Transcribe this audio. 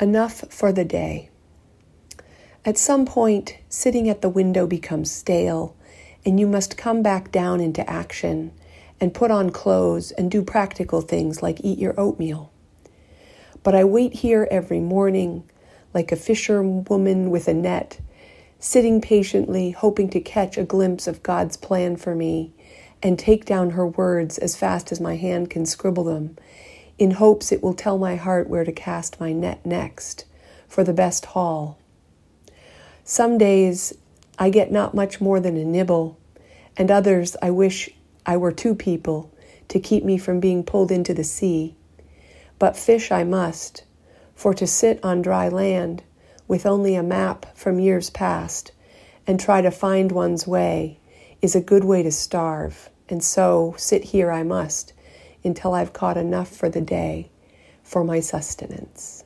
Enough for the day. At some point, sitting at the window becomes stale, and you must come back down into action and put on clothes and do practical things like eat your oatmeal. But I wait here every morning, like a fisherwoman with a net, sitting patiently, hoping to catch a glimpse of God's plan for me and take down her words as fast as my hand can scribble them in hopes it will tell my heart where to cast my net next for the best haul. Some days I get not much more than a nibble, and others I wish I were two people to keep me from being pulled into the sea. But fish I must, for to sit on dry land with only a map from years past and try to find one's way is a good way to starve, and so sit here I must until I've caught enough for the day for my sustenance.